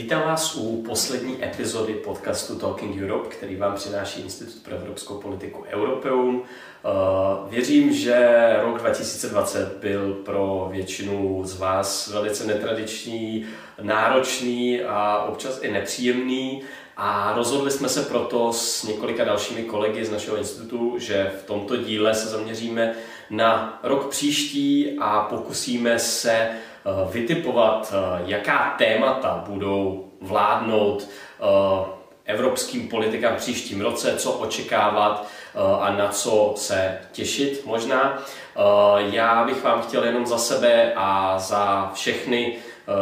Vítám vás u poslední epizody podcastu Talking Europe, který vám přináší Institut pro evropskou politiku Europeum. Eh, věřím, že rok 2020 byl pro většinu z vás velice netradiční, náročný a občas i nepříjemný. A rozhodli jsme se proto s několika dalšími kolegy z našeho institutu, že v tomto díle se zaměříme na rok příští a pokusíme se vytipovat, eh, jaká témata budou vládnout eh, evropským politikám příštím roce, co očekávat a na co se těšit možná. Já bych vám chtěl jenom za sebe a za všechny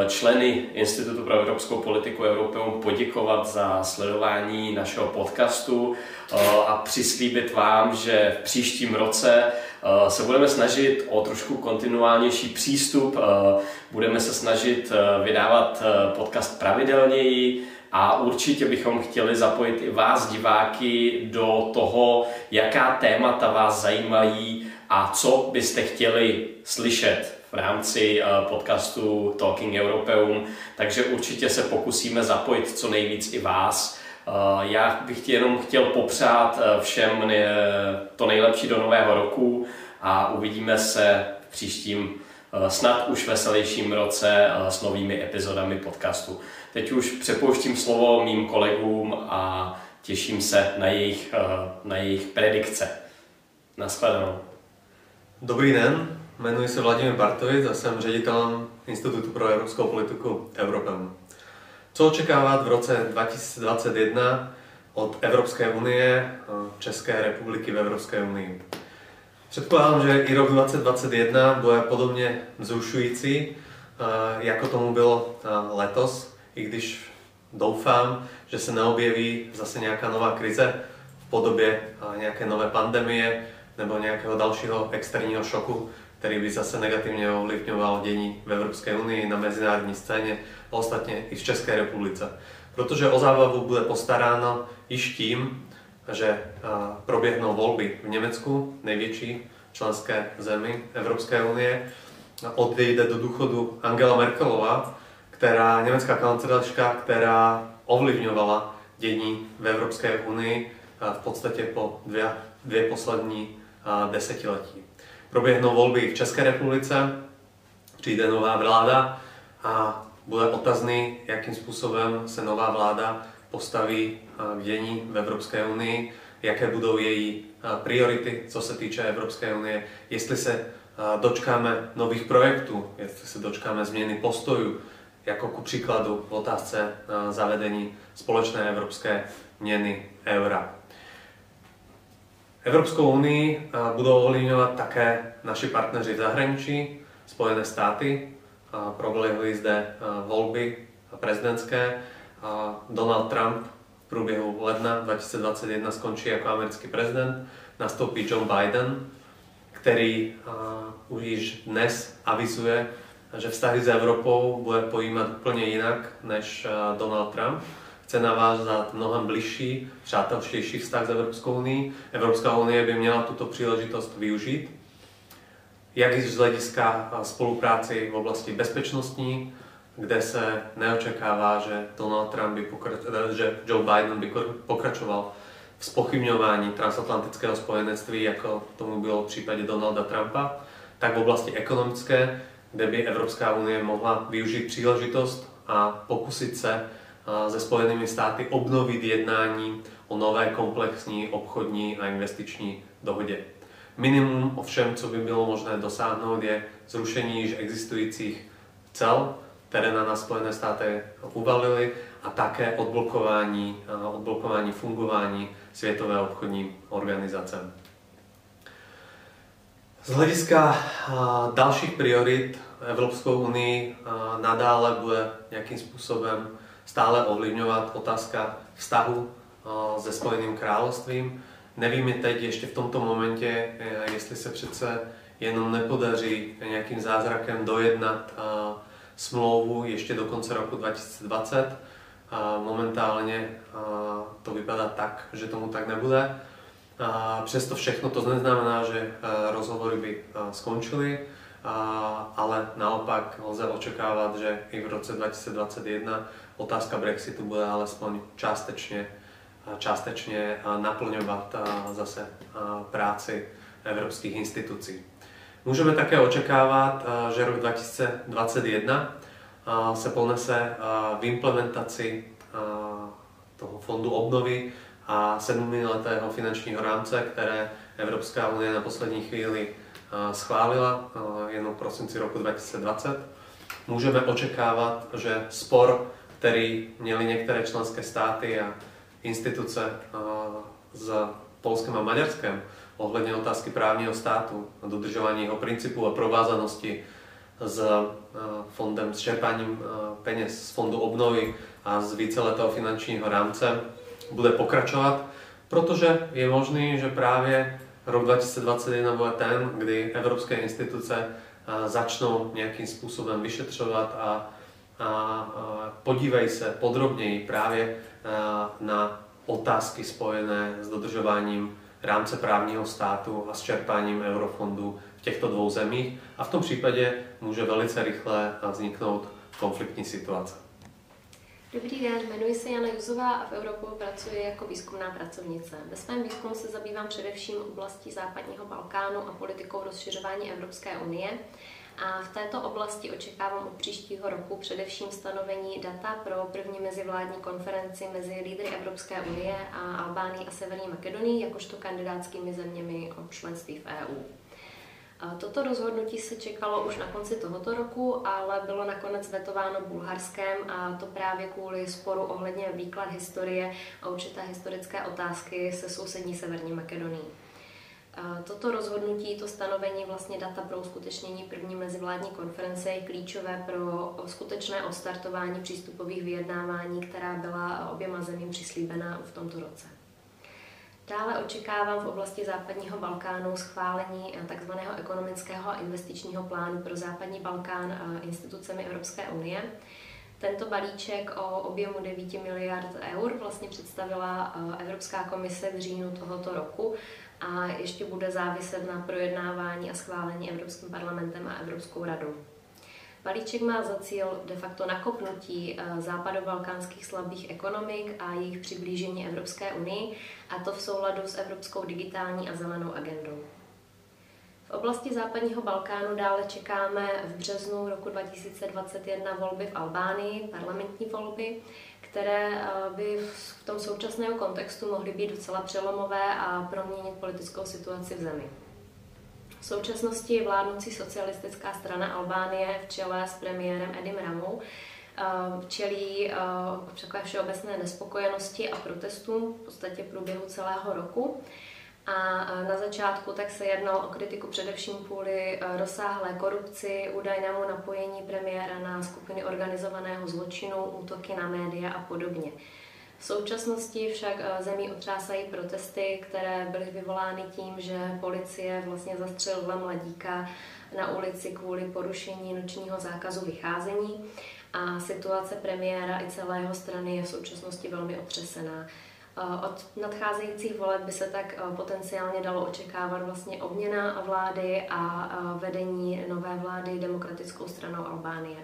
členy Institutu pro evropskou politiku Europeum poděkovat za sledování našeho podcastu a přislíbit vám, že v příštím roce Eh, se budeme snažit o trošku kontinuálnější přístup, eh, budeme se snažit eh, vydávat podcast pravidelněji a určitě bychom chtěli zapojit i vás, diváky, do toho, jaká témata vás zajímají a co byste chtěli slyšet v rámci podcastu Talking Europeum, takže určitě se pokusíme zapojit co nejvíc i vás. Já bych jenom chtěl popřát všem to nejlepší do nového roku a uvidíme se v příštím eh, snad už veselějším roce eh, s novými epizodami podcastu. Teď už přepouštím slovo mým kolegům a těším se na jejich, eh, na jejich predikce. Naschledanou. Dobrý den, jmenuji se Vladimír Bartovic a jsem ředitelem Institutu pro evropskou politiku Evropem. Co očekávat v roce 2021 od Evropské unie, České republiky v Evropské unii? Předpokládám, že i rok 2021 bude podobně vzrušující, jako tomu bylo letos, i když doufám, že se neobjeví zase nějaká nová krize v podobě nějaké nové pandemie nebo nějakého dalšího externího šoku, který by zase negativně ovlivňoval dění v Evropské unii na mezinárodní scéně ostatně i v České republice. Protože o zábavu bude postaráno již tím, že proběhnou volby v Německu, největší členské zemi Evropské unie. Odejde do důchodu Angela Merkelová, která, německá kancelářka, která ovlivňovala dění v Evropské unii v podstatě po dvě, dvě poslední desetiletí. Proběhnou volby v České republice, přijde nová vláda a bude otazný, jakým způsobem se nová vláda postaví k dění v Evropské unii, jaké budou její priority, co se týče Evropské unie, jestli se dočkáme nových projektů, jestli se dočkáme změny postojů, jako ku příkladu v otázce zavedení společné evropské měny eura. Evropskou unii budou ovlivňovat také naši partneři v zahraničí, Spojené státy. Proběhly zde volby prezidentské. Donald Trump v průběhu ledna 2021 skončí jako americký prezident, nastoupí John Biden, který už již dnes avizuje, že vztahy s Evropou bude pojímat úplně jinak než Donald Trump. Chce navázat mnohem bližší, přátelštější vztah s Evropskou unii. Evropská unie by měla tuto příležitost využít, jak i z hlediska spolupráci v oblasti bezpečnostní, kde se neočekává, že Donald Trump by pokračoval, že Joe Biden by pokračoval v spochybňování transatlantického spojenectví, jako tomu bylo v případě Donalda Trumpa, tak v oblasti ekonomické, kde by Evropská unie mohla využít příležitost a pokusit se se Spojenými státy obnovit jednání o nové komplexní obchodní a investiční dohodě. Minimum ovšem, co by bylo možné dosáhnout, je zrušení již existujících cel které na nás Spojené státy uvalily a také odblokování, odblokování fungování Světové obchodní organizace. Z hlediska dalších priorit Evropskou unii nadále bude nějakým způsobem stále ovlivňovat otázka vztahu se Spojeným královstvím. Nevíme teď ještě v tomto momentě, jestli se přece jenom nepodaří nějakým zázrakem dojednat smlouvu ještě do konce roku 2020. A momentálně to vypadá tak, že tomu tak nebude. Přesto všechno to neznamená, že rozhovory by skončily. ale naopak lze očekávat, že i v roce 2021 otázka Brexitu bude alespoň částečně, částečně naplňovat zase práci evropských institucí. Můžeme také očekávat, že rok 2021 se ponese v implementaci toho fondu obnovy a sedmiletého finančního rámce, které Evropská unie na poslední chvíli schválila jenom v prosinci roku 2020. Můžeme očekávat, že spor, který měly některé členské státy a instituce s Polskem a Maďarskem ohledně otázky právního státu a dodržování jeho principů a provázanosti s fondem, s čerpáním peněz z fondu obnovy a z víceletého finančního rámce bude pokračovat, protože je možný, že právě rok 2021 bude ten, kdy evropské instituce začnou nějakým způsobem vyšetřovat a, a, a podívej se podrobněji právě na otázky spojené s dodržováním rámce právního státu a s čerpáním eurofondů v těchto dvou zemích a v tom případě může velice rychle vzniknout konfliktní situace. Dobrý den, jmenuji se Jana Juzová a v Evropu pracuji jako výzkumná pracovnice. Ve svém výzkumu se zabývám především oblastí západního Balkánu a politikou rozšiřování Evropské unie. A v této oblasti očekávám od příštího roku především stanovení data pro první mezivládní konferenci mezi lídry Evropské unie a Albánii a Severní Makedonii jakožto kandidátskými zeměmi o členství v EU. Toto rozhodnutí se čekalo už na konci tohoto roku, ale bylo nakonec vetováno Bulharskem a to právě kvůli sporu ohledně výklad historie a určité historické otázky se sousední Severní Makedonií. Toto rozhodnutí, to stanovení vlastně data pro uskutečnění první mezivládní konference je klíčové pro skutečné odstartování přístupových vyjednávání, která byla oběma zemím přislíbena v tomto roce. Dále očekávám v oblasti západního Balkánu schválení tzv. ekonomického a investičního plánu pro západní Balkán institucemi Evropské unie. Tento balíček o objemu 9 miliard eur vlastně představila eh, Evropská komise v říjnu tohoto roku a ještě bude záviset na projednávání a schválení Evropským parlamentem a Evropskou radou. Balíček má za cíl de facto nakopnutí eh, západobalkánských slabých ekonomik a jejich přiblížení Evropské unii, a to v souladu s Evropskou digitální a zelenou agendou. V oblasti západního Balkánu dále čekáme v březnu roku 2021 volby v Albánii, parlamentní volby, které eh, by v tom současném kontextu mohly být docela přelomové a proměnit politickou situaci v zemi. V současnosti vládnoucí socialistická strana Albánie v čele s premiérem Edim Ramou eh, čelí eh, takové všeobecné nespokojenosti a protestům v podstatě v průběhu celého roku. A na začátku tak se jednalo o kritiku především kvůli eh, rozsáhlé korupci, údajnému napojení premiéra na skupiny organizovaného zločinu, útoky na média a podobně. V současnosti však eh, zemí otřásají protesty, které byly vyvolány tím, že policie vlastně zastřelila mladíka na ulici kvůli porušení nočního zákazu vycházení a situace premiéra i celé jeho strany je v současnosti velmi otřesená. Eh, od nadcházejících voleb by se tak eh, potenciálně dalo očekávat vlastně obměna vlády a vedení nové vlády demokratickou stranou Albánie.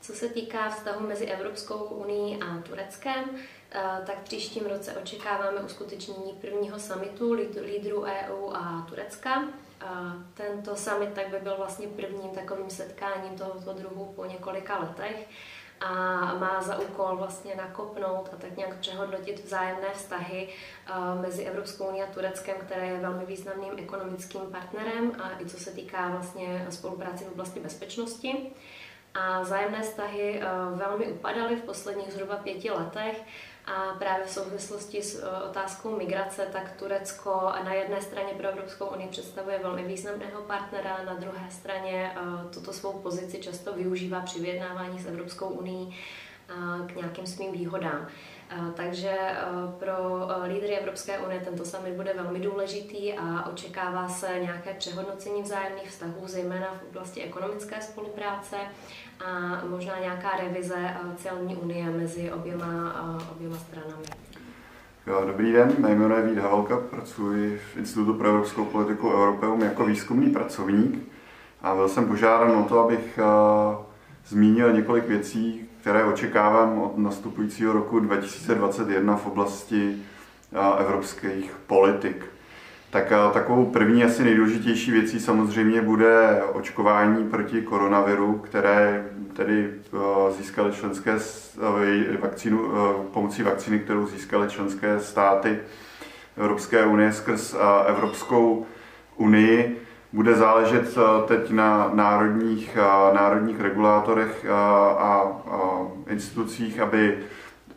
Co se týká vztahu mezi Evropskou unii a Tureckem, eh, tak příštím roce očekáváme uskutečnění prvního samitu lídrů EU a Turecka. Tento summit tak by byl vlastně prvním takovým setkáním tohoto druhu po několika letech a má za úkol vlastně nakopnout a tak nějak přehodnotit vzájemné vztahy eh, mezi Evropskou unii a Tureckem, které je velmi významným ekonomickým partnerem a i co se týká vlastně spolupráce v oblasti bezpečnosti. A vzájemné vztahy eh, velmi upadaly v posledních zhruba pěti letech a právě v souvislosti s eh, otázkou migrace, tak Turecko na jedné straně pro Evropskou unii představuje velmi významného partnera, na druhé straně eh, tuto svou pozici často využívá při vyjednávání s Evropskou unii k nějakým svým výhodám. Takže pro lídry Evropské unie tento summit bude velmi důležitý a očekává se nějaké přehodnocení vzájemných vztahů, zejména v oblasti ekonomické spolupráce a možná nějaká revize celní unie mezi oběma, oběma stranami. Dobrý den, mé jméno je Vít Havelka, pracuji v Institutu pro evropskou politiku Europeum jako výzkumný pracovník. A byl jsem požádán o to, abych zmínil několik věcí, které očekávám od nastupujícího roku 2021 v oblasti evropských politik. Tak takovou první asi nejdůležitější věcí samozřejmě bude očkování proti koronaviru, které tedy získaly členské vakcínu, pomocí vakcíny, kterou získaly členské státy Evropské unie skrz Evropskou unii. Bude záležet teď na národních, národních regulátorech a institucích, aby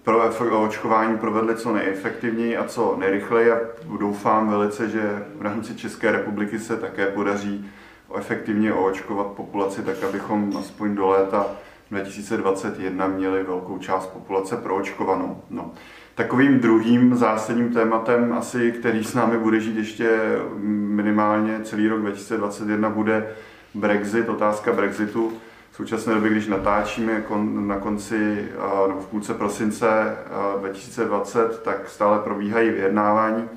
pro očkování provedli co nejefektivněji a co nejrychleji a doufám velice, že v rámci České republiky se také podaří efektivně oočkovat populaci, tak abychom aspoň do léta 2021 měli velkou část populace proočkovanou. No. Takovým druhým zásadním tématem, asi, který s námi bude žít ještě minimálně celý rok 2021, bude Brexit, otázka Brexitu. V současné době, když natáčíme na konci nebo v půlce prosince 2020, tak stále probíhají vyjednávání.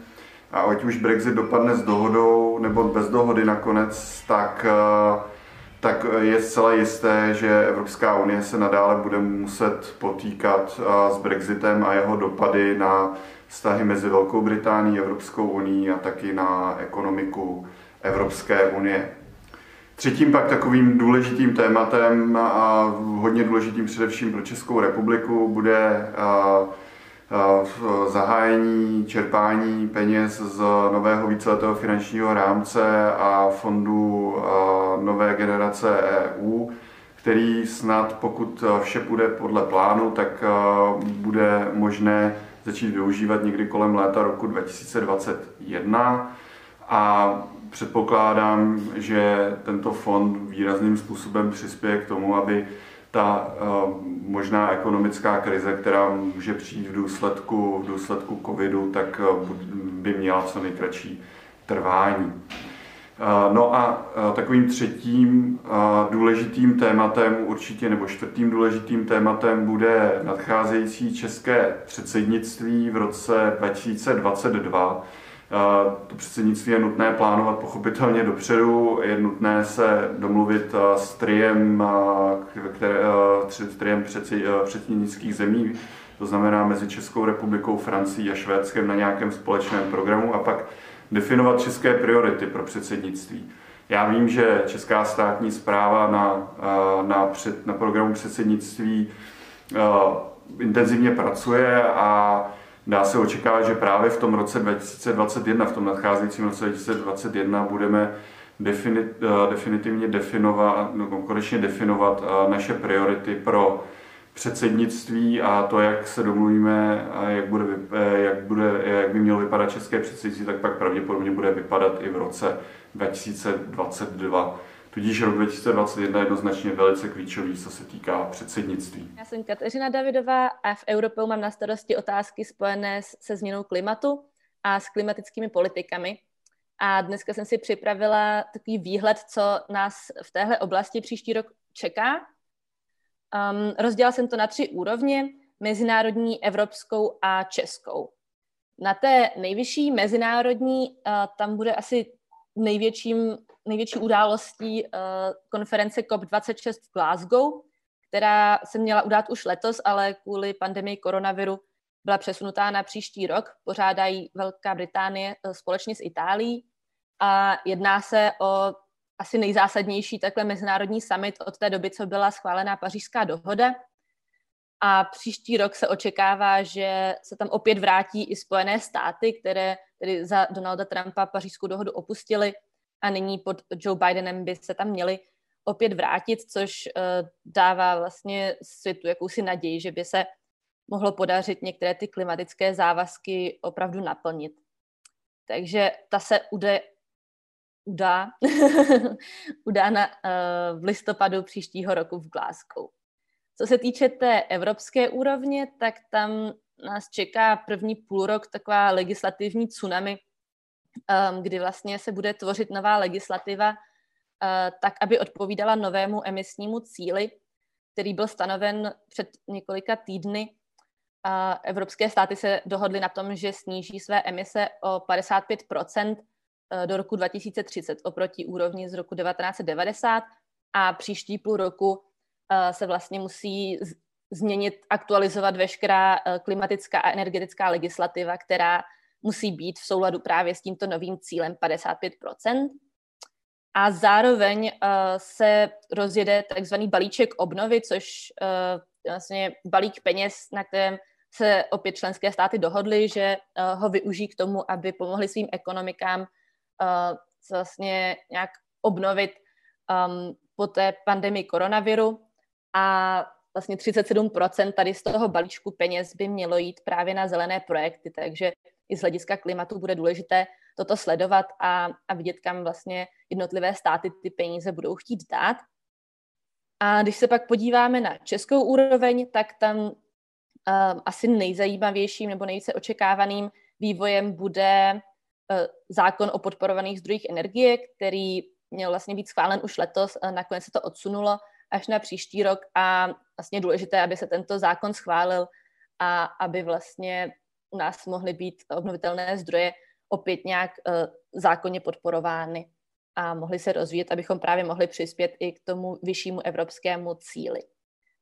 A ať už Brexit dopadne s dohodou nebo bez dohody nakonec, tak, tak je zcela jisté, že Evropská unie se nadále bude muset potýkat s Brexitem a jeho dopady na vztahy mezi Velkou Británií, Evropskou unii a taky na ekonomiku Evropské unie. Třetím pak takovým důležitým tématem a hodně důležitým především pro Českou republiku bude zahájení čerpání peněz z nového víceletého finančního rámce a fondu nové generace EU, který snad, pokud vše půjde podle plánu, tak bude možné začít využívat někdy kolem léta roku 2021. A předpokládám, že tento fond výrazným způsobem přispěje k tomu, aby ta uh, možná ekonomická krize, která může přijít v důsledku, v důsledku covidu, tak uh, by měla co nejkratší trvání. Uh, no a takovým třetím důležitým tématem, určitě nebo čtvrtým důležitým tématem bude nadcházející české předsednictví v roce 2022 to předsednictví je nutné plánovat pochopitelně dopředu, je nutné se domluvit s triem, které, triem předsednických zemí, to znamená mezi Českou republikou, Francií a Švédskem na nějakém společném programu a pak definovat české priority pro předsednictví. Já vím, že Česká státní zpráva na, na, před, na programu předsednictví intenzivně pracuje a dá se očekávat, že právě v tom roce 2021, v tom nadcházejícím roce 2021 budeme eh, definitivně definovat, no, konečně definovat eh, naše priority pro předsednictví a to, jak se domluvíme a jak, bude, eh, jak, bude, jak by mělo vypadat české předsednictví, tak pak pravděpodobně bude vypadat i v roce 2022. Tudíž rok 2021 je jednoznačně velice klíčový, co se týká předsednictví. Já jsem Kateřina Davidová a v Europeu mám na starosti otázky spojené se změnou klimatu a s klimatickými politikami. A dneska jsem si připravila takový výhled, co nás v téhle oblasti příští rok čeká. Um, rozdělala jsem to na tři úrovně, mezinárodní, evropskou a českou. Na té nejvyšší mezinárodní uh, tam bude asi největším největší událostí uh, konference COP26 v Glasgow, která se měla udát už letos, ale kvůli pandemii koronaviru byla přesunutá na příští rok. Pořádají Velká Británie uh, společně s Itálií a jedná se o asi nejzásadnější takhle mezinárodní summit od té doby, co byla schválená pařížská dohoda. A příští rok se očekává, že se tam opět vrátí i Spojené státy, které tedy za Donalda Trumpa pařížskou dohodu opustili a nyní pod Joe Bidenem by se tam měli opět vrátit, což uh, dává vlastně světu jakousi naději, že by se mohlo podařit některé ty klimatické závazky opravdu naplnit. Takže ta se ude, udá, udá na, uh, v listopadu příštího roku v Glasgow. Co se týče té evropské úrovně, tak tam nás čeká první půlrok taková legislativní tsunami, um, kdy vlastně se bude tvořit nová legislativa uh, tak, aby odpovídala novému emisnímu cíli, který byl stanoven před několika týdny. Uh, evropské státy se dohodly na tom, že sníží své emise o 55 uh, do roku 2030 oproti úrovni z roku 1990 a příští půl roku se vlastně musí změnit, aktualizovat veškerá klimatická a energetická legislativa, která musí být v souladu právě s tímto novým cílem 55% a zároveň uh, se rozjede takzvaný balíček obnovy, což uh, vlastně balík peněz, na kterém se opět členské státy dohodly, že uh, ho využijí k tomu, aby pomohli svým ekonomikám uh, vlastně nějak obnovit um, po té pandemii koronaviru. A vlastně 37% tady z toho balíčku peněz by mělo jít právě na zelené projekty, takže i z hlediska klimatu bude důležité toto sledovat a, a vidět, kam vlastně jednotlivé státy ty peníze budou chtít dát. A když se pak podíváme na českou úroveň, tak tam um, asi nejzajímavějším nebo nejvíce očekávaným vývojem bude uh, zákon o podporovaných zdrojích energie, který měl vlastně být schválen už letos, a nakonec se to odsunulo až na příští rok a vlastně důležité, aby se tento zákon schválil a aby vlastně u nás mohly být obnovitelné zdroje opět nějak uh, zákonně podporovány a mohly se rozvíjet, abychom právě mohli přispět i k tomu vyššímu evropskému cíli.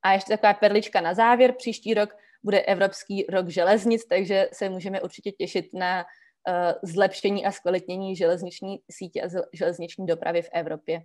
A ještě taková perlička na závěr. Příští rok bude Evropský rok železnic, takže se můžeme určitě těšit na uh, zlepšení a zkvalitnění železniční sítě a železniční dopravy v Evropě.